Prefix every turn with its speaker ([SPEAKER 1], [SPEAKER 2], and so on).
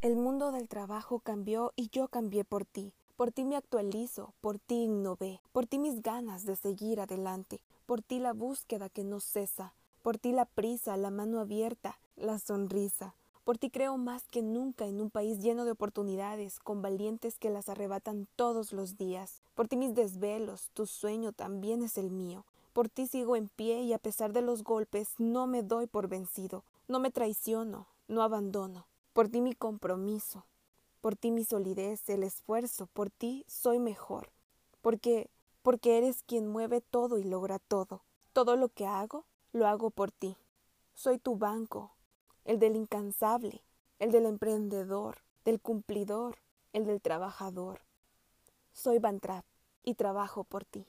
[SPEAKER 1] El mundo del trabajo cambió y yo cambié por ti. Por ti me actualizo, por ti innové, por ti mis ganas de seguir adelante, por ti la búsqueda que no cesa, por ti la prisa, la mano abierta, la sonrisa. Por ti creo más que nunca en un país lleno de oportunidades, con valientes que las arrebatan todos los días. Por ti mis desvelos, tu sueño también es el mío. Por ti sigo en pie y a pesar de los golpes no me doy por vencido. No me traiciono, no abandono. Por ti mi compromiso, por ti mi solidez, el esfuerzo, por ti soy mejor. Porque, porque eres quien mueve todo y logra todo. Todo lo que hago, lo hago por ti. Soy tu banco, el del incansable, el del emprendedor, del cumplidor, el del trabajador. Soy Bantrap y trabajo por ti.